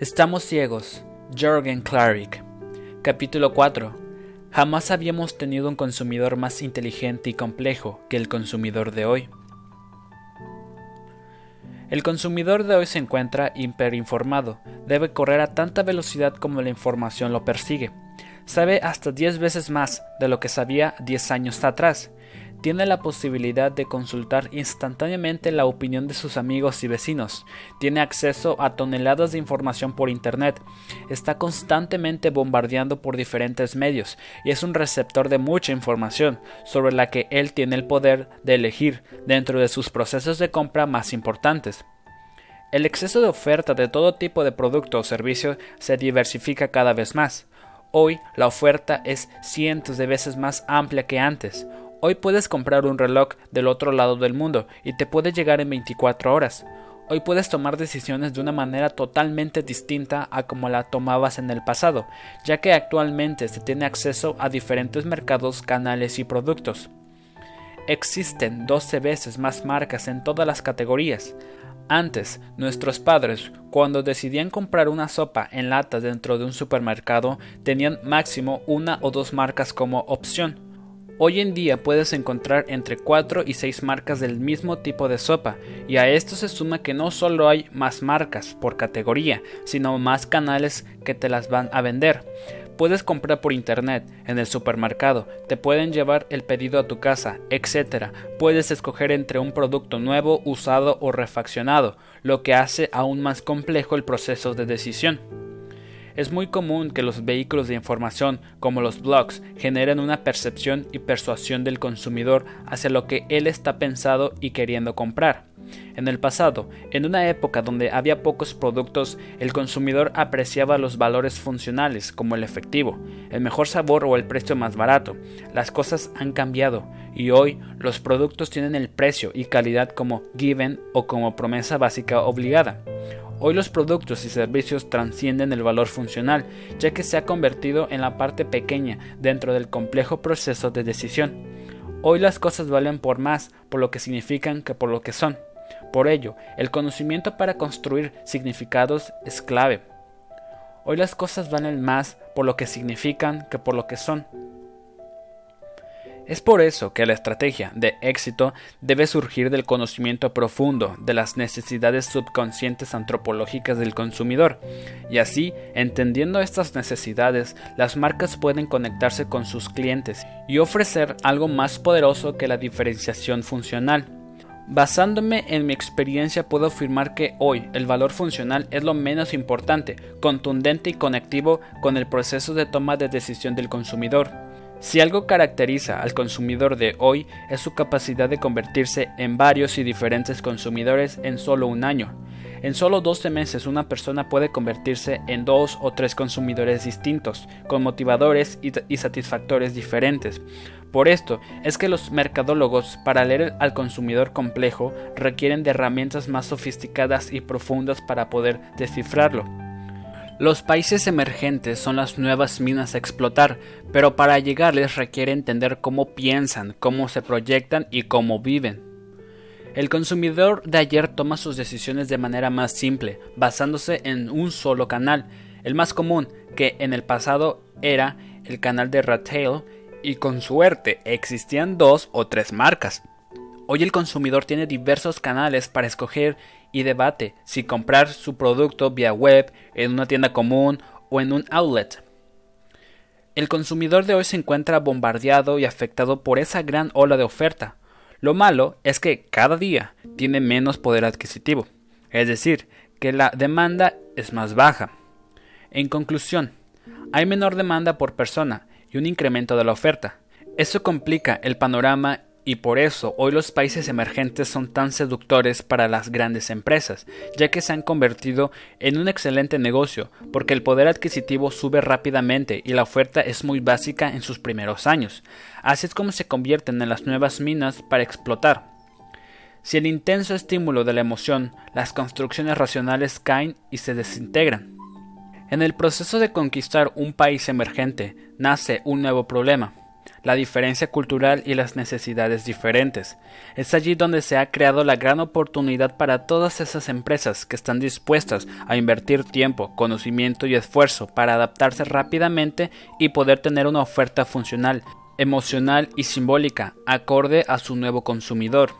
Estamos ciegos. Jorgen Clarick. Capítulo 4. Jamás habíamos tenido un consumidor más inteligente y complejo que el consumidor de hoy. El consumidor de hoy se encuentra hiperinformado, debe correr a tanta velocidad como la información lo persigue. Sabe hasta 10 veces más de lo que sabía 10 años atrás tiene la posibilidad de consultar instantáneamente la opinión de sus amigos y vecinos, tiene acceso a toneladas de información por Internet, está constantemente bombardeando por diferentes medios y es un receptor de mucha información sobre la que él tiene el poder de elegir dentro de sus procesos de compra más importantes. El exceso de oferta de todo tipo de producto o servicio se diversifica cada vez más. Hoy la oferta es cientos de veces más amplia que antes. Hoy puedes comprar un reloj del otro lado del mundo y te puede llegar en 24 horas. Hoy puedes tomar decisiones de una manera totalmente distinta a como la tomabas en el pasado, ya que actualmente se tiene acceso a diferentes mercados, canales y productos. Existen 12 veces más marcas en todas las categorías. Antes, nuestros padres, cuando decidían comprar una sopa en lata dentro de un supermercado, tenían máximo una o dos marcas como opción. Hoy en día puedes encontrar entre 4 y 6 marcas del mismo tipo de sopa, y a esto se suma que no solo hay más marcas por categoría, sino más canales que te las van a vender. Puedes comprar por internet, en el supermercado, te pueden llevar el pedido a tu casa, etc. Puedes escoger entre un producto nuevo, usado o refaccionado, lo que hace aún más complejo el proceso de decisión. Es muy común que los vehículos de información, como los blogs, generen una percepción y persuasión del consumidor hacia lo que él está pensado y queriendo comprar. En el pasado, en una época donde había pocos productos, el consumidor apreciaba los valores funcionales como el efectivo, el mejor sabor o el precio más barato. Las cosas han cambiado y hoy los productos tienen el precio y calidad como given o como promesa básica obligada. Hoy los productos y servicios transcienden el valor funcional, ya que se ha convertido en la parte pequeña dentro del complejo proceso de decisión. Hoy las cosas valen por más por lo que significan que por lo que son. Por ello, el conocimiento para construir significados es clave. Hoy las cosas valen más por lo que significan que por lo que son. Es por eso que la estrategia de éxito debe surgir del conocimiento profundo de las necesidades subconscientes antropológicas del consumidor, y así, entendiendo estas necesidades, las marcas pueden conectarse con sus clientes y ofrecer algo más poderoso que la diferenciación funcional. Basándome en mi experiencia puedo afirmar que hoy el valor funcional es lo menos importante, contundente y conectivo con el proceso de toma de decisión del consumidor. Si algo caracteriza al consumidor de hoy es su capacidad de convertirse en varios y diferentes consumidores en solo un año. En solo 12 meses una persona puede convertirse en dos o tres consumidores distintos, con motivadores y, satisfactores diferentes. Por esto es que los mercadólogos, para leer al consumidor complejo, requieren de herramientas más sofisticadas y profundas para poder descifrarlo. Los países emergentes son las nuevas minas a explotar, pero para llegarles requiere entender cómo piensan, cómo se proyectan y cómo viven. El consumidor de ayer toma sus decisiones de manera más simple, basándose en un solo canal, el más común, que en el pasado era el canal de retail y con suerte existían dos o tres marcas. Hoy el consumidor tiene diversos canales para escoger y debate si comprar su producto vía web, en una tienda común o en un outlet. El consumidor de hoy se encuentra bombardeado y afectado por esa gran ola de oferta. Lo malo es que cada día tiene menos poder adquisitivo, es decir, que la demanda es más baja. En conclusión, hay menor demanda por persona y un incremento de la oferta. Eso complica el panorama y por eso hoy los países emergentes son tan seductores para las grandes empresas, ya que se han convertido en un excelente negocio, porque el poder adquisitivo sube rápidamente y la oferta es muy básica en sus primeros años. Así es como se convierten en las nuevas minas para explotar. Si el intenso estímulo de la emoción, las construcciones racionales caen y se desintegran. En el proceso de conquistar un país emergente nace un nuevo problema, la diferencia cultural y las necesidades diferentes. Es allí donde se ha creado la gran oportunidad para todas esas empresas que están dispuestas a invertir tiempo, conocimiento y esfuerzo para adaptarse rápidamente y poder tener una oferta funcional, emocional y simbólica acorde a su nuevo consumidor.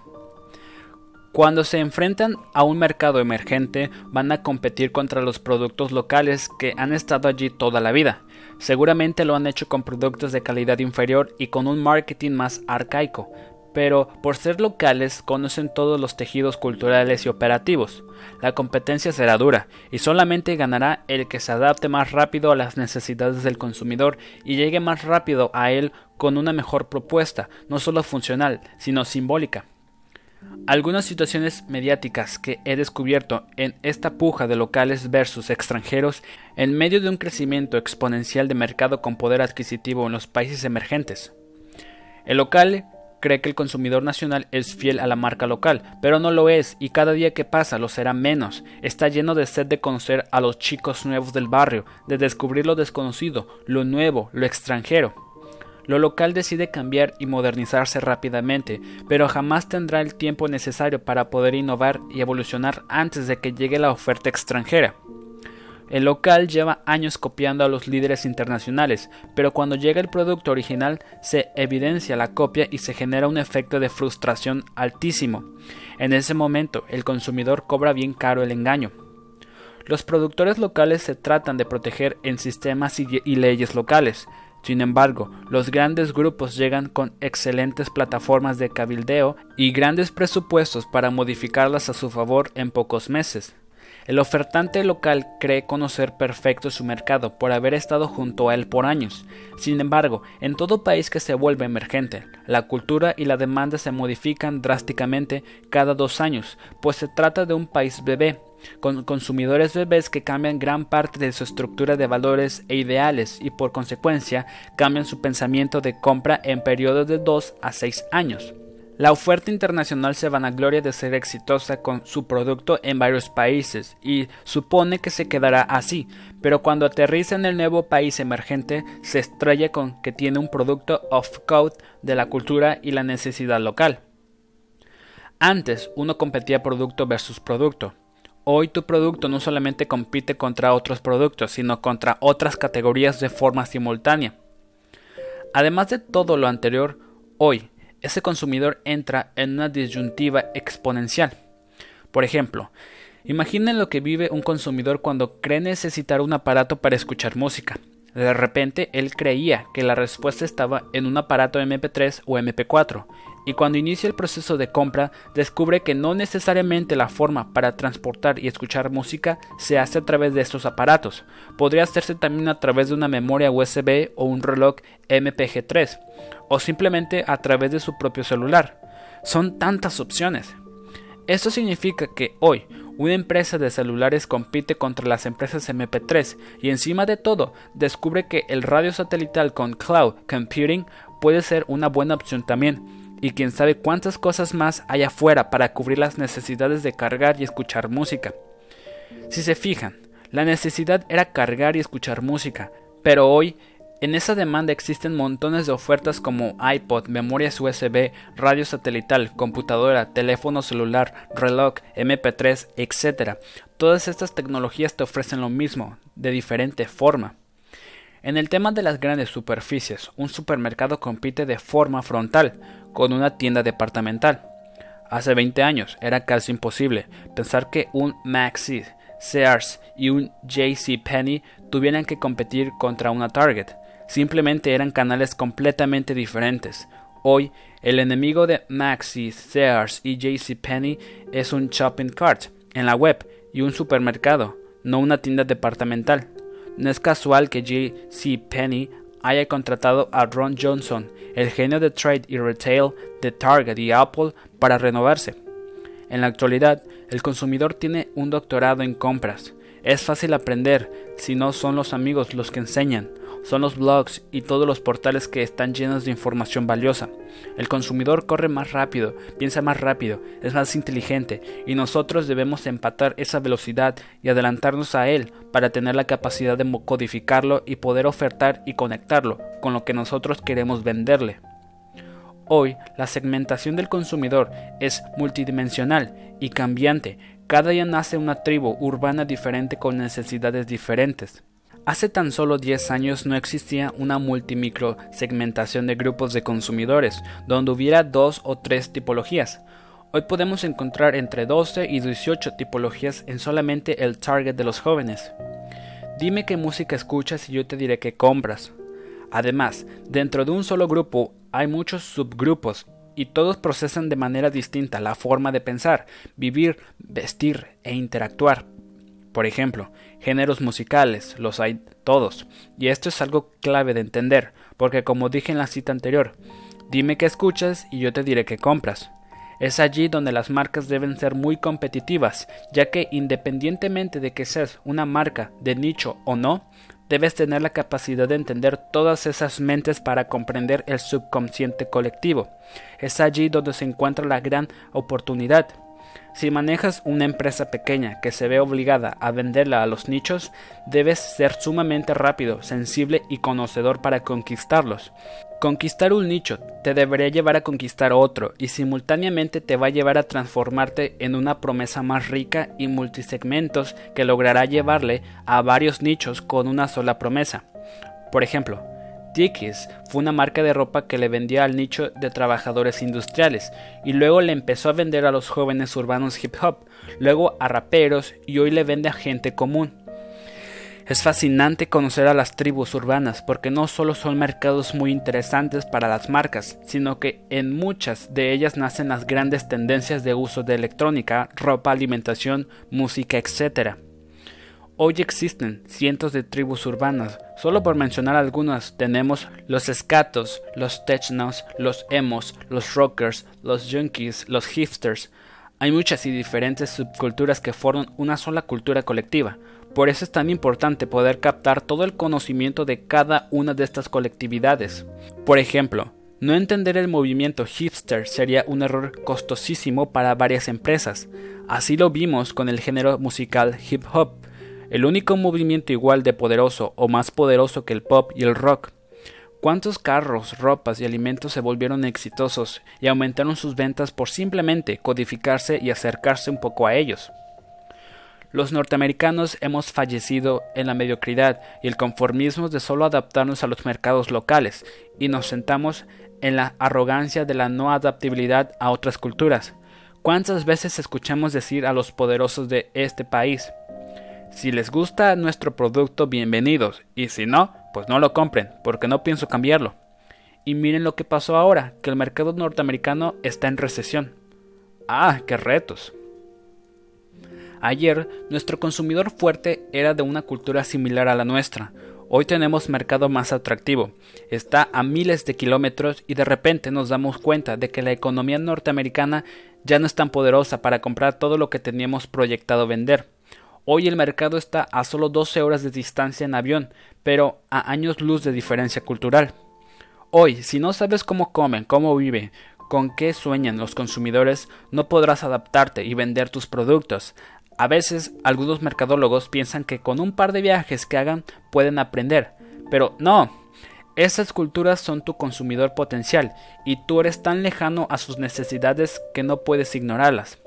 Cuando se enfrentan a un mercado emergente, van a competir contra los productos locales que han estado allí toda la vida. Seguramente lo han hecho con productos de calidad inferior y con un marketing más arcaico, pero por ser locales conocen todos los tejidos culturales y operativos. La competencia será dura y solamente ganará el que se adapte más rápido a las necesidades del consumidor y llegue más rápido a él con una mejor propuesta, no solo funcional, sino simbólica. Algunas situaciones mediáticas que he descubierto en esta puja de locales versus extranjeros en medio de un crecimiento exponencial de mercado con poder adquisitivo en los países emergentes. El local cree que el consumidor nacional es fiel a la marca local, pero no lo es y cada día que pasa lo será menos. Está lleno de sed de conocer a los chicos nuevos del barrio, de descubrir lo desconocido, lo nuevo, lo extranjero. Lo local decide cambiar y modernizarse rápidamente, pero jamás tendrá el tiempo necesario para poder innovar y evolucionar antes de que llegue la oferta extranjera. El local lleva años copiando a los líderes internacionales, pero cuando llega el producto original se evidencia la copia y se genera un efecto de frustración altísimo. En ese momento el consumidor cobra bien caro el engaño. Los productores locales se tratan de proteger en sistemas y, leyes locales, sin embargo, los grandes grupos llegan con excelentes plataformas de cabildeo y grandes presupuestos para modificarlas a su favor en pocos meses. El ofertante local cree conocer perfecto su mercado por haber estado junto a él por años. Sin embargo, en todo país que se vuelve emergente, la cultura y la demanda se modifican drásticamente cada dos años, pues se trata de un país bebé, con consumidores bebés que cambian gran parte de su estructura de valores e ideales y por consecuencia cambian su pensamiento de compra en periodos de 2 a 6 años. La oferta internacional se vanagloria de ser exitosa con su producto en varios países y supone que se quedará así, pero cuando aterriza en el nuevo país emergente se estrella con que tiene un producto off-code de la cultura y la necesidad local. Antes uno competía producto versus producto, Hoy tu producto no solamente compite contra otros productos, sino contra otras categorías de forma simultánea. Además de todo lo anterior, hoy ese consumidor entra en una disyuntiva exponencial. Por ejemplo, imaginen lo que vive un consumidor cuando cree necesitar un aparato para escuchar música. De repente él creía que la respuesta estaba en un aparato MP3 o MP4 y cuando inicia el proceso de compra descubre que no necesariamente la forma para transportar y escuchar música se hace a través de estos aparatos, podría hacerse también a través de una memoria USB o un reloj MPG3, o simplemente a través de su propio celular. Son tantas opciones. Esto significa que hoy una empresa de celulares compite contra las empresas MP3 y encima de todo descubre que el radio satelital con cloud computing puede ser una buena opción también y quién sabe cuántas cosas más hay afuera para cubrir las necesidades de cargar y escuchar música. Si se fijan, la necesidad era cargar y escuchar música, pero hoy en esa demanda existen montones de ofertas como iPod, memorias USB, radio satelital, computadora, teléfono celular, reloj, MP3, etc. Todas estas tecnologías te ofrecen lo mismo, de diferente forma. En el tema de las grandes superficies, un supermercado compite de forma frontal con una tienda departamental. Hace 20 años era casi imposible pensar que un Maxi, Sears y un JC Penney tuvieran que competir contra una Target. Simplemente eran canales completamente diferentes. Hoy, el enemigo de Maxi, Sears y JC Penney es un shopping cart en la web y un supermercado, no una tienda departamental. No es casual que J.C. Penney haya contratado a Ron Johnson, el genio de trade y retail de Target y Apple, para renovarse. En la actualidad, el consumidor tiene un doctorado en compras. Es fácil aprender si no son los amigos los que enseñan. Son los blogs y todos los portales que están llenos de información valiosa. El consumidor corre más rápido, piensa más rápido, es más inteligente y nosotros debemos empatar esa velocidad y adelantarnos a él para tener la capacidad de codificarlo y poder ofertar y conectarlo con lo que nosotros queremos venderle. Hoy, la segmentación del consumidor es multidimensional y cambiante. Cada día nace una tribu urbana diferente con necesidades diferentes. Hace tan solo 10 años no existía una multimicro segmentación de grupos de consumidores, donde hubiera dos o tres tipologías. Hoy podemos encontrar entre 12 y 18 tipologías en solamente el target de los jóvenes. Dime qué música escuchas y yo te diré qué compras. Además, dentro de un solo grupo hay muchos subgrupos y todos procesan de manera distinta la forma de pensar, vivir, vestir e interactuar. Por ejemplo, géneros musicales, los hay todos, y esto es algo clave de entender, porque como dije en la cita anterior, dime qué escuchas y yo te diré qué compras. Es allí donde las marcas deben ser muy competitivas, ya que independientemente de que seas una marca de nicho o no, debes tener la capacidad de entender todas esas mentes para comprender el subconsciente colectivo. Es allí donde se encuentra la gran oportunidad. Si manejas una empresa pequeña que se ve obligada a venderla a los nichos, debes ser sumamente rápido, sensible y conocedor para conquistarlos. Conquistar un nicho te debería llevar a conquistar otro y simultáneamente te va a llevar a transformarte en una promesa más rica y multisegmentos que logrará llevarle a varios nichos con una sola promesa. Por ejemplo, Dickies fue una marca de ropa que le vendía al nicho de trabajadores industriales y luego le empezó a vender a los jóvenes urbanos hip hop, luego a raperos y hoy le vende a gente común. Es fascinante conocer a las tribus urbanas porque no solo son mercados muy interesantes para las marcas, sino que en muchas de ellas nacen las grandes tendencias de uso de electrónica, ropa, alimentación, música, etc. Hoy existen cientos de tribus urbanas. Solo por mencionar algunas, tenemos los escatos, los technos, los emos, los rockers, los junkies, los hipsters. Hay muchas y diferentes subculturas que forman una sola cultura colectiva. Por eso es tan importante poder captar todo el conocimiento de cada una de estas colectividades. Por ejemplo, no entender el movimiento hipster sería un error costosísimo para varias empresas. Así lo vimos con el género musical hip hop el único movimiento igual de poderoso o más poderoso que el pop y el rock. ¿Cuántos carros, ropas y alimentos se volvieron exitosos y aumentaron sus ventas por simplemente codificarse y acercarse un poco a ellos? Los norteamericanos hemos fallecido en la mediocridad y el conformismo de solo adaptarnos a los mercados locales y nos sentamos en la arrogancia de la no adaptabilidad a otras culturas. ¿Cuántas veces escuchamos decir a los poderosos de este país, si les gusta nuestro producto, bienvenidos, y si no, pues no lo compren, porque no pienso cambiarlo. Y miren lo que pasó ahora, que el mercado norteamericano está en recesión. Ah, qué retos. Ayer, nuestro consumidor fuerte era de una cultura similar a la nuestra. Hoy tenemos mercado más atractivo. Está a miles de kilómetros y de repente nos damos cuenta de que la economía norteamericana ya no es tan poderosa para comprar todo lo que teníamos proyectado vender. Hoy el mercado está a solo 12 horas de distancia en avión, pero a años luz de diferencia cultural. Hoy, si no sabes cómo comen, cómo viven, con qué sueñan los consumidores, no podrás adaptarte y vender tus productos. A veces algunos mercadólogos piensan que con un par de viajes que hagan pueden aprender, pero no. Esas culturas son tu consumidor potencial y tú eres tan lejano a sus necesidades que no puedes ignorarlas.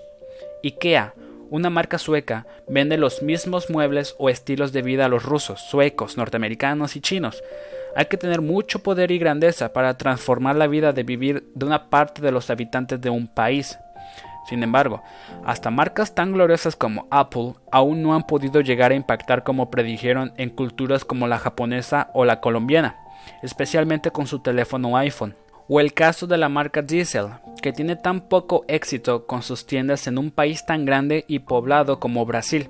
IKEA una marca sueca vende los mismos muebles o estilos de vida a los rusos, suecos, norteamericanos y chinos. Hay que tener mucho poder y grandeza para transformar la vida de vivir de una parte de los habitantes de un país. Sin embargo, hasta marcas tan gloriosas como Apple aún no han podido llegar a impactar como predijeron en culturas como la japonesa o la colombiana, especialmente con su teléfono iPhone. O el caso de la marca Diesel, que tiene tan poco éxito con sus tiendas en un país tan grande y poblado como Brasil.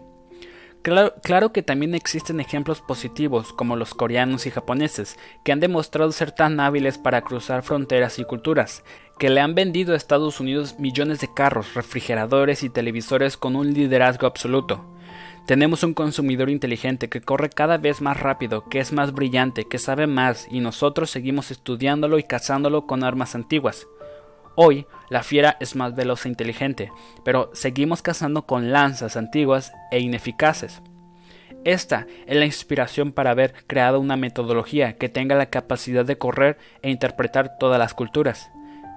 Claro, que también existen ejemplos positivos como los coreanos y japoneses, que han demostrado ser tan hábiles para cruzar fronteras y culturas, que le han vendido a Estados Unidos millones de carros, refrigeradores y televisores con un liderazgo absoluto. Tenemos un consumidor inteligente que corre cada vez más rápido, que es más brillante, que sabe más, y nosotros seguimos estudiándolo y cazándolo con armas antiguas. Hoy, la fiera es más veloz e inteligente, pero seguimos cazando con lanzas antiguas e ineficaces. Esta es la inspiración para haber creado una metodología que tenga la capacidad de correr e interpretar todas las culturas.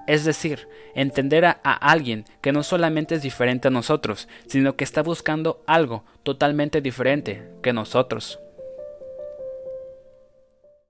Es decir, entender a, alguien que no solamente es diferente a nosotros, sino que está buscando algo totalmente diferente que nosotros.